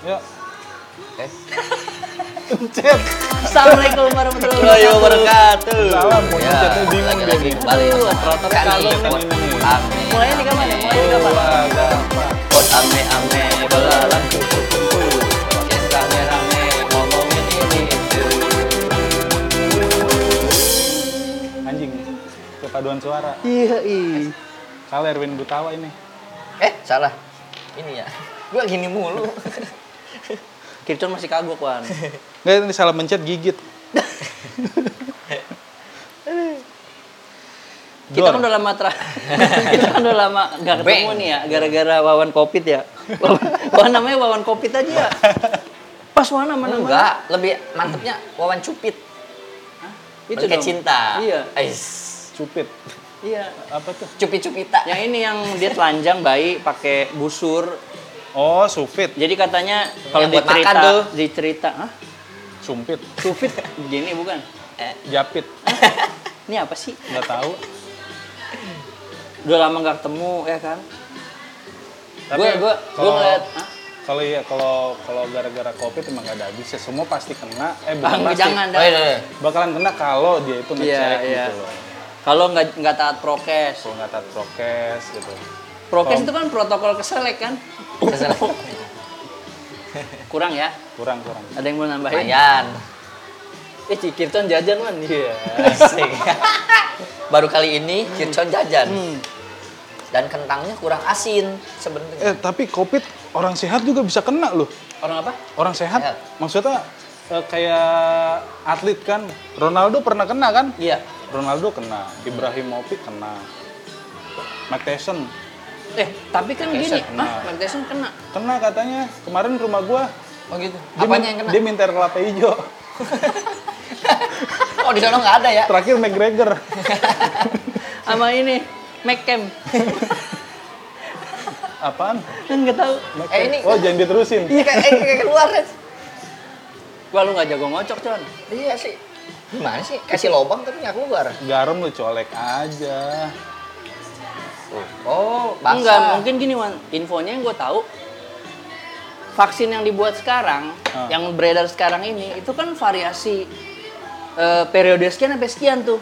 Yuk. Eh. Pencet. Assalamualaikum warahmatullahi wabarakatuh. Salam, mau Ya, pencetnya bingung dia. nih. kami, kagum nih. Pot Ame. Mulainya di kapan ya? Mulainya di gampang. Pot Ame Ame belalang. Podcast rame-rame ngomongin ini itu. Anjing. Kepaduan suara. Iya, iya. Salah Erwin Gutawa ini. Eh, salah. Ini ya. Gua gini mulu. Kircon masih kagok, Wan. Enggak, ini salah mencet gigit. Kita Dor. kan udah lama tra kita kan udah lama nggak ketemu Bang. nih ya, gara-gara Wawan Kopit ya. Wawan, Wawan namanya Wawan Kopit aja ya. Pas Wawan nama nama. Enggak, lebih mantepnya Wawan Cupit. Itu Pakai dong. cinta. Iya. Ais. Cupit. Iya. Apa tuh? Cupit-cupita. Yang ini yang dia telanjang bayi pakai busur. Oh, supit. Jadi katanya kalau Yang buat dicerita makan tuh. dicerita, hah? Sumpit. Sufit gini bukan? Eh, Japit. Ini apa sih? Nggak tahu. Udah lama nggak ketemu ya kan? Tapi Gue gue gue kalau- ngeliat, hah? Kalau iya, kalau kalau gara-gara covid emang gak ada habisnya. Semua pasti kena. Eh, Bang, bukan pasti. jangan Oh, iya, iya. Bakalan kena kalau dia itu Iya, ngecek iya. gitu loh. Kalau nggak nggak taat prokes. Kalau nggak taat prokes gitu. Prokes itu kan protokol keselek kan? Kesel. Kurang ya? Kurang, kurang. Ada yang mau nambahin? Lumayan. Eh, Cikirton jajan man. Iya. Asik. Baru kali ini Kircon jajan. Hmm. Dan kentangnya kurang asin sebenarnya. Eh, tapi covid orang sehat juga bisa kena loh. Orang apa? Orang sehat, Sehat. maksudnya eh, kayak atlet kan. Ronaldo pernah kena kan? Iya. Ronaldo kena, Ibrahimovic kena. Mike Tyson Eh, tapi kan Mike gini, ah, Mike Tyson kena. kena katanya. Kemarin rumah gua Oh gitu. dia, Apanya yang kena? dia minta air kelapa hijau. Oh di sana nggak ada ya? Terakhir McGregor. Sama ini, McCam. Apaan? Enggak tahu. Eh, ini- Oh, jangan diterusin. Iya kayak eh, kayak keluar. Gua lu nggak jago ngocok, Con. Iya sih. Gimana sih? Kasih lobang tapi nggak keluar. Garam lu colek aja. Oh, basah. Enggak, mungkin gini Wan, infonya yang gue tahu vaksin yang dibuat sekarang, Ah. yang beredar sekarang ini, itu kan variasi eh, periode sekian sampai sekian tuh.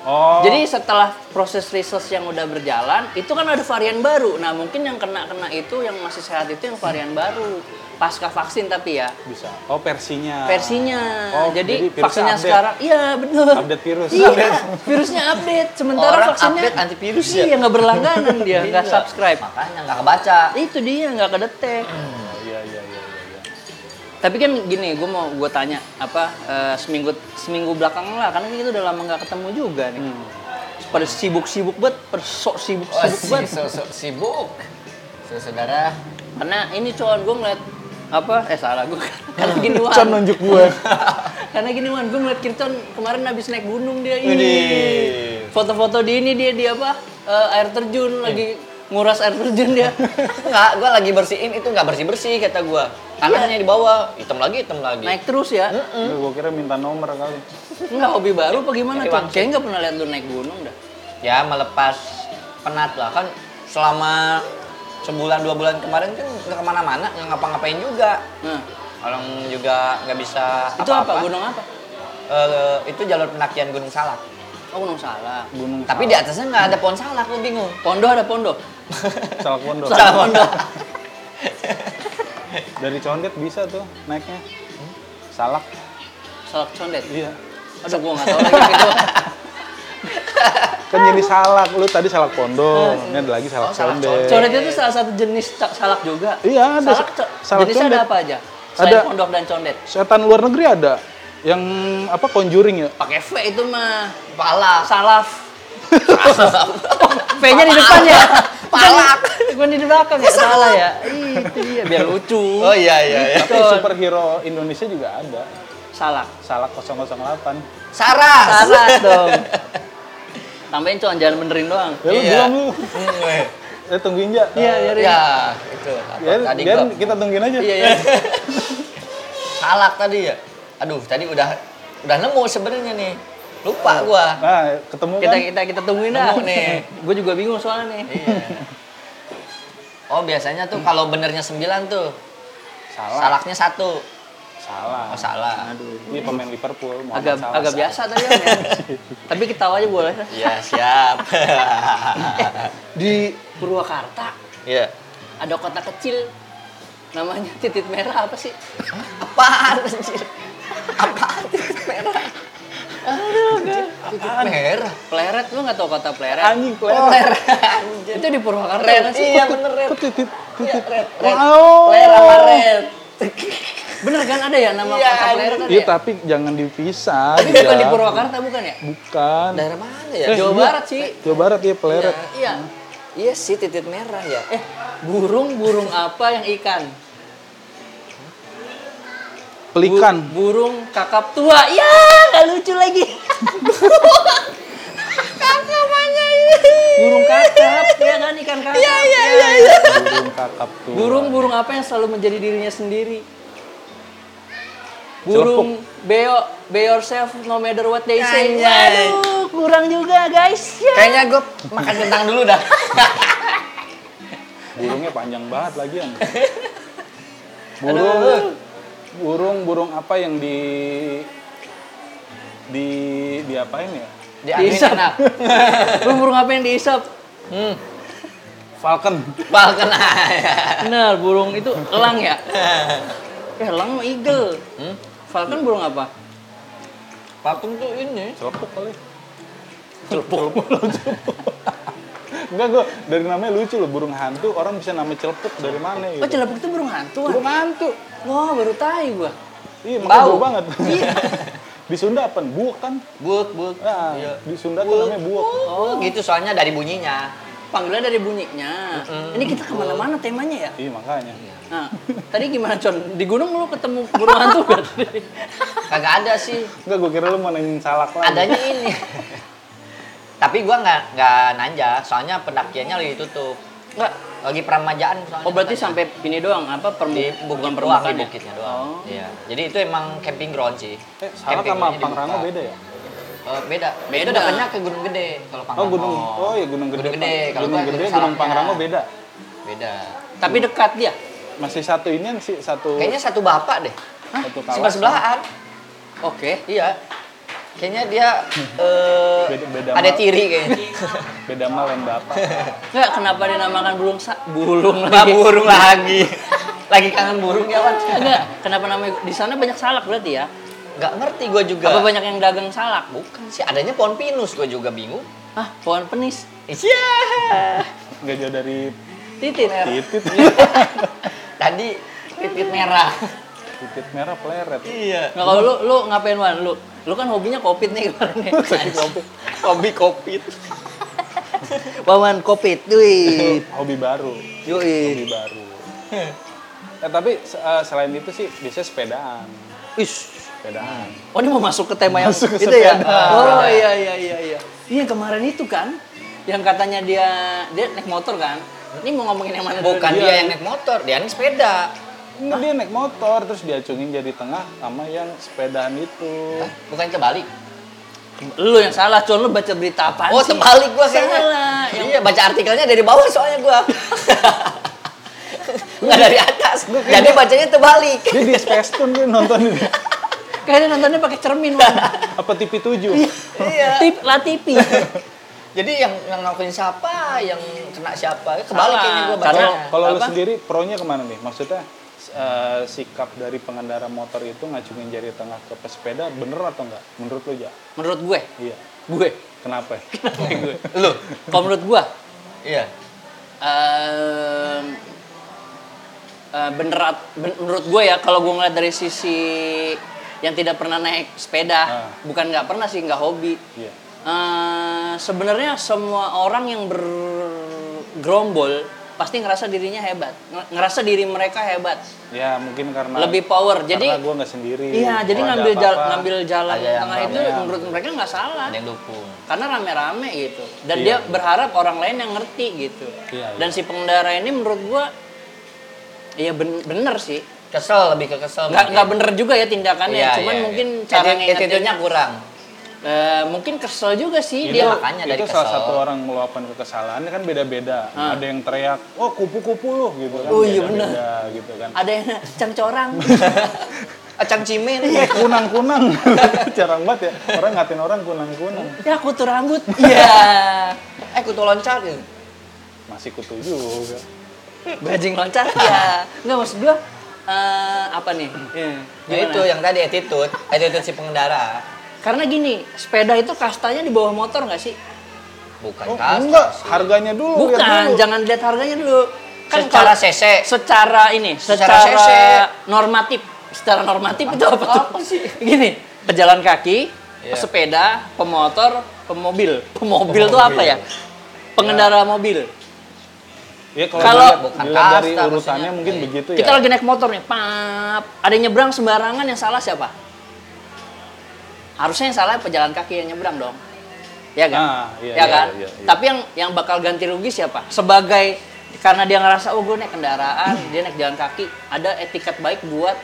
Oh. Jadi setelah proses research yang udah berjalan, itu kan ada varian baru. Nah mungkin yang kena-kena itu, yang masih sehat itu yang varian baru. Pasca vaksin tapi ya, bisa. Oh, versinya. versinya. Oh, jadi, jadi vaksinnya update. sekarang, iya bener. Update virus. Iya, virusnya update. Sementara Orang vaksinnya update antivirus ya? Iya, nggak berlangganan dia, nggak Iya. subscribe. Makanya nggak kebaca. Itu dia nggak kedetek. Oh, Tapi kan gini, gue mau gue tanya apa eh, seminggu seminggu belakang lah, karena kita udah lama nggak ketemu juga nih. Hmm. Pada sibuk-sibuk banget, pada sok Oh, sibuk-sibuk si, banget. so, so, sibuk. So, saudara. Karena ini cuan gue ngeliat apa? Eh salah gue. Karena gini wan. Can nunjuk gue. Karena gini wan, gue ngeliat Kirton kemarin habis naik gunung dia. Widih. Foto-foto di ini dia di apa? Eh, air terjun lagi nguras air terjun dia. Enggak, gua lagi bersihin itu nggak bersih-bersih kata gua. Tanahnya di bawah, hitam lagi, hitam lagi. naik terus ya. Gue kira minta nomor kali. Enggak hobi baru apa gimana tuh? Kayaknya nggak pernah lihat lu naik gunung dah. Ya melepas penat lah kan selama sebulan dua bulan kemarin kan nggak ke mana-mana nggak ngapa-ngapain juga Nah, orang juga nggak bisa itu apa? Gunung apa? Eh, itu jalur pendakian Gunung Salak Oh, Gunung Salak. Gunung tapi di atasnya nggak ada pohon salak lu bingung Pondo ada pondo. Salak Pondok. Salak pondo. Dari Condet bisa tuh naiknya. Salak. Salak condet. Iya. Aduh, gua nggak tahu lagi gitu. Kan jadi salak. Lu tadi salak pondok. Ini ada lagi salak Oh, salak condet. Condet itu salah satu jenis salak juga. Iya, ada Salak, salak jenisnya condet. ada apa aja? Selain Ada- pondok dan condet. Setan luar negeri ada. Yang apa conjuring ya? Pakai V itu mah. palak Salaf. V-nya di depan ya. Palak. Bukan di belakang ya, salah ya. Itu dia biar lucu. oh iya iya iya Tapi superhero Indonesia juga ada. Salak. Salak 008. Saras Salah dong. Tambahin con, jangan benerin doang. Ya lu Iya. bilang lu. Eh tungguin aja. Iya, biarin. ya itu apa Ya, tadi kita tungguin aja. Iya, iya. salak tadi ya aduh tadi udah udah nemu sebenarnya nih lupa gua Nah, ketemu Kita kan? kita kita tungguin dah. Nemu nih. Gue juga bingung soalnya nih. Iya. Oh biasanya tuh kalau benernya 9 tuh Salah. Salaknya satu. Salah. Oh, salah. Aduh. Ini pemain Liverpool. Muhammad Agak Salah. agak biasa tadi ya. Tapi ketawa aja boleh. Iya, siap. Di Purwakarta Iya. ada kota kecil namanya titik merah apa sih? Apaan anjir? Apaan titik merah? Aduh. Titik merah. Pleret lu nggak tahu kota Pleret? Anjing Oh, player. anjir. Itu di Purwakarta Red, sih? iya bener red. Kok titit Iya, titit. red, red. Wow. Player sama red. Bener kan ada ya nama Iya, kota Pleret ada Iya ya? tapi jangan dipisah. Tapi bukan di Jan. Purwakarta bukan ya? Bukan. Daerah mana ya? Eh, Jawa iya. Barat sih. Jawa Barat ya peleret. Iya. Iya sih titik merah ya. Eh, burung-burung apa yang ikan? Pelikan. Bu- burung kakap tua. Ya, nggak lucu lagi. Namanya ini. burung kakap, ya kan ikan kakap. Iya, iya, iya. Burung kakap tuh. Burung-burung apa yang selalu menjadi dirinya sendiri? Burung beo, be yourself no matter what they say. Anjay. Waduh, kurang juga guys. Ya. Kayaknya gue makan kentang dulu dah. Burungnya panjang banget lagian. Burung burung burung apa yang di di diapain ya? Dianuin Diisap. enak. Burung-burung apa yang diisap? Hmm. Falcon. Falcon aja. Benar, burung itu elang ya? Eh, elang mah eagle. Hmm? Falcon burung apa? Falcon tuh ini. Celepuk kali. Celepuk. Enggak gue dari namanya lucu loh burung hantu orang bisa nama celepuk dari mana Oh, gitu. celepuk itu burung hantu. ah? Burung hantu. Wah, baru tahu gua. Iya, makanya Bau. banget. di Sunda apa? Buuk kan? Buk, buk. Nah, Iya. di Sunda tuh namanya buuk. Oh, gitu soalnya dari bunyinya. Panggilan dari bunyinya. Ini kita ke mana-mana temanya ya? Iya, makanya. Nah, tadi gimana Con? Di gunung lu ketemu burung hantu kan? Kagak ada sih. Enggak, gue kira lu mau nanyain salak lagi. Adanya ini. Tapi gua nggak nggak nanjak, soalnya pendakiannya lagi tutup. Enggak. Lagi peramajaan soalnya. Oh, berarti sampai ini doang apa permu di bukan bukit doang, di permukaan ya? bukitnya doang. Oh. Iya. Jadi itu emang camping ground sih. Eh, sama groundnya Pangrango beda ya? Eh, beda. Beda. Itu dekatnya ke Gunung Gede kalau Oh, Pangrango. gunung. Oh, iya gunung gede. Gunung Gede. Kalau gunung gede, gunung salaknya. Pangrango beda. Beda. Tapi dekat dia. Masih satu ini sih, satu Kayaknya satu bapak deh. satu kawasan. Sebelah sebelahan. Oke. Iya. Kayaknya dia eh Beda- beda ada mal. tiri kayaknya. Beda mal lain bapak. Enggak, kenapa dinamakan burung sa burung lagi? burung lagi. lagi kangen burung ya, Wan. Enggak, kenapa namanya di sana banyak salak berarti ya? Nggak ngerti gua juga. Apa banyak yang dagang salak? Bukan sih, adanya pohon pinus gua juga bingung. Ah, pohon penis. Iya. Enggak jauh dari Titit. titit. Tadi titik merah. Titit merah pleret. Iya. Nah, kalau lu lu ngapain Wan? Lu lu kan hobinya kopit nih kemarin nih. Hobi kopit. Wawan kopit. Wih. Hobi baru. Yoi. Hobi baru. Eh, tapi eh, selain itu sih biasanya sepedaan. Ish. Sepedaan. Oh, ini mau masuk ke tema yang Masuk itu ya? Oh, iya iya iya iya. Ini yang kemarin itu kan yang katanya dia dia naik motor kan? Ini mau ngomongin yang mana Bukan nih? dia yang naik motor, dia naik sepeda. Enggak, dia naik motor terus diacungin jadi tengah sama yang sepedaan itu. Hah? Bukan kebalik. Lu yang salah, Con. Lu baca berita apaan Oh, sih? terbalik gua kayaknya. Salah. Yang Iya, baca artikelnya dari bawah soalnya gua. Nggak dari atas. Jadi bacanya terbalik. Dia di Space Tune dia nonton ini. kayaknya nontonnya pakai cermin, Wan. Apa TV 7? Iya. Tip lah TV. Jadi yang yang ngelakuin siapa, yang kena siapa, kebalik kayaknya gua Karena- bacanya. Kalau lu Apa? sendiri pronya ke mana nih? Maksudnya eh, sikap dari pengendara motor itu ngacungin jari tengah ke pesepeda bener atau enggak? Menurut lu ya? Menurut gue, Iya. gue. Kenapa? gue. Lu? Kalau menurut gue, Iya. Ehm, eh, bener ben- menurut gue ya kalau gue ngeliat dari sisi yang tidak pernah naik sepeda Ah. bukan nggak pernah sih nggak hobi Iya. Eh, sebenarnya semua orang yang bergerombol pasti ngerasa dirinya hebat Nge- ngerasa diri mereka hebat Ya mungkin karena lebih power jadi karena gue nggak sendiri. iya jadi ngambil jal- apa-apa, ngambil jalan tengah itu rame. menurut mereka nggak salah Ada yang dukung. karena rame-rame gitu dan Iya. dia berharap orang lain yang ngerti gitu Iya, iya. dan si pengendara ini menurut gua iya ben- bener sih Kesel, lebih ke kesel. nggak bener juga ya tindakannya Iya, cuman iya, mungkin iya. cara ngingetinnya attitude-nya kurang. Eh, mungkin kesel juga sih itu, dia. makanya dari itu salah satu orang meluapkan kekesalannya kan beda-beda. Ah. Ada yang teriak, "Oh, kupu-kupu lu" gitu kan. Oh, iya Beda-beda gitu kan. Ada yang cangcorang. Acang cimen. Eh, kunang-kunang. Jarang banget ya. Orang ngatin orang kunang-kunang. ya kutu rambut. Iya. Eh kutu loncat gitu. Masih kutu juga. Bajing loncat ya. Enggak maksud gua eh, apa nih? Ya itu yang tadi attitude, attitude si pengendara. Karena gini, sepeda itu kastanya di bawah motor nggak sih? Bukan Oh, kasta enggak, sih. harganya dulu. lihat Bukan, dulu. jangan lihat harganya dulu. Kan Secara kalau- cc. Secara ini, Secara secara, cc. normatif. Secara normatif itu apa tuh? Apa sih? Gini, pejalan kaki, Iya. pesepeda, pemotor, pemobil. Pemobil itu apa ya? Pengendara mobil. Ya kalau Kalau- dilihat- Bukan dilihat dari kasta urutannya maksudnya. mungkin Iya. begitu ya. Kita lagi naik motor nih, pap. Ada yang nyebrang sembarangan yang salah siapa? Harusnya yang salah pejalan kaki yang nyebrang dong. Ya kan? Ah, iya, ya iya, kan? iya, iya. Tapi yang yang bakal ganti rugi siapa? Sebagai karena dia ngerasa oh gue naik kendaraan, dia naik jalan kaki, ada etiket baik buat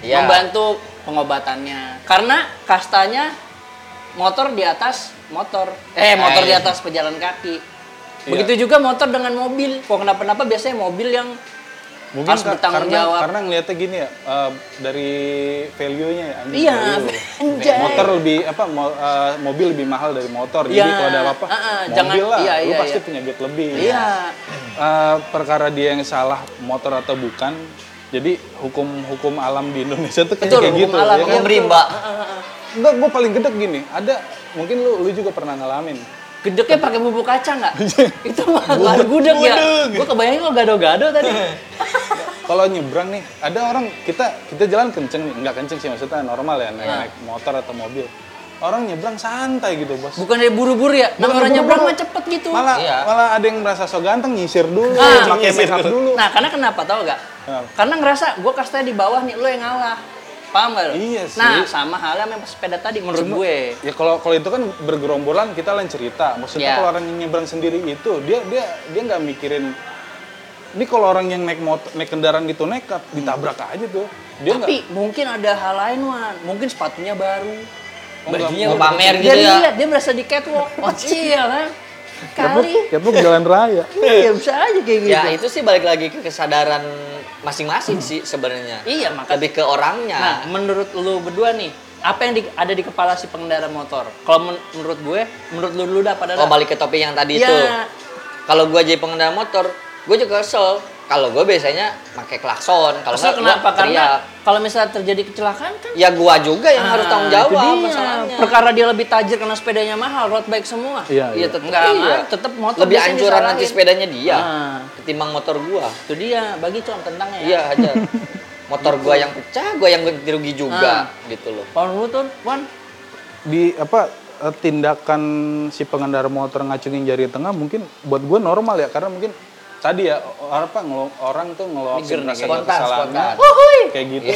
Iya. membantu pengobatannya. Karena kastanya motor di atas motor. Eh, motor di iya. atas pejalan kaki. Iya. Begitu juga motor dengan mobil. Kok kenapa-napa biasanya mobil yang Mungkin harus bertanggung karena, jawab. karena ngelihatnya gini ya, eh, dari value-nya ya. anjing, Iya, value. anjay. Motor lebih apa mo- eh, mobil lebih mahal dari motor. Jadi Iya, kalau ada apa-apa, ah, ah, mobil jangan- lah, iya, lu iya, pasti iya. punya duit lebih. Iya. Eh, perkara dia yang salah motor atau bukan. Jadi hukum-hukum alam di Indonesia tuh kayak, Betul, kayak hukum gitu. alam, ya kan? Rimba. Enggak, gue paling gedek gini. Ada mungkin lu lu juga pernah ngalamin. Gedeknya pakai bubuk kacang nggak? itu mah gudeg, ya. Gue kebayang lo gado-gado tadi. Kalau nyebrang nih, ada orang kita kita jalan kenceng nih, nggak kenceng sih maksudnya normal ya naik, Nah. naik motor atau mobil. Orang nyebrang santai gitu bos. Bukan dari buru-buru ya. Nah, Bukan orang nyebrang mah cepet gitu. Malah Iya. malah ada yang merasa so ganteng nyisir dulu, Ah, pakai nyisir make up dulu. Nah, karena kenapa tau gak? Kenapa? Karena ngerasa gue kastanya di bawah nih, lo yang ngalah. Paham gak lo? Iya sih. Nah, sama halnya sama sepeda tadi menurut Cuma- gue. Ya kalau kalau itu kan bergerombolan kita lain cerita. Maksudnya Iya. kalau orang nyebrang sendiri itu dia dia dia nggak mikirin ini kalau orang yang naik motor naik kendaraan gitu nekat ditabrak aja tuh. Dia nggak Tapi mungkin ada hal lain, Wan. Mungkin sepatunya baru. Oh, Bajunya pamer dia gitu ya. lihat, dia merasa di catwalk. Oh, iya kan? Catwalk- Kali. catwalk jalan raya. Iya, bisa aja kayak gitu. Ya itu sih balik lagi ke kesadaran masing-masing sih sebenarnya. Iya, maka Lebih ke orangnya. Nah, menurut lu berdua nih, apa yang di- ada di kepala si pengendara motor? Kalau men- menurut gue, menurut lu dulu dah pada Oh balik ke topik yang tadi Iya. itu. Kalau gua jadi pengendara motor, gue juga kesel. Kalau gue biasanya pakai klakson. Kalau nggak kenapa? gua Karena teriak. kalau misalnya terjadi kecelakaan kan Ya gua juga yang harus Ah, tanggung itu jawab dia. masalahnya. Perkara dia lebih tajir karena sepedanya mahal, road bike semua. Iya, Iya, iya. tetap Enggak, iya. tetap motor Lebih ancuran nanti sepedanya dia Ah. ketimbang motor gua. Itu dia, bagi con tentangnya ya. Iya aja. Motor gua yang pecah, gua yang ganti rugi juga Ah. gitu loh. Kalau lu tuh, Wan, di apa eh, tindakan si pengendara motor ngacungin jari tengah mungkin buat gue normal ya karena mungkin tadi ya o- apa ngelo- orang tuh ngeluapin rasa kesalahannya spontan. kayak gitu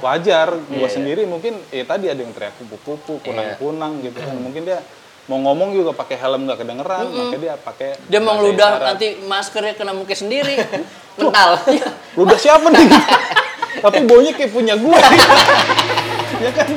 wajar gue Iya. sendiri mungkin ya tadi ada yang teriak kupu-kupu Iya. kunang-kunang gitu kan mungkin dia mau ngomong juga pakai helm nggak kedengeran makanya dia pakai dia mau ngeludah nanti maskernya kena muka sendiri. Mental. ludah siapa nih tapi baunya kayak punya gue ya kan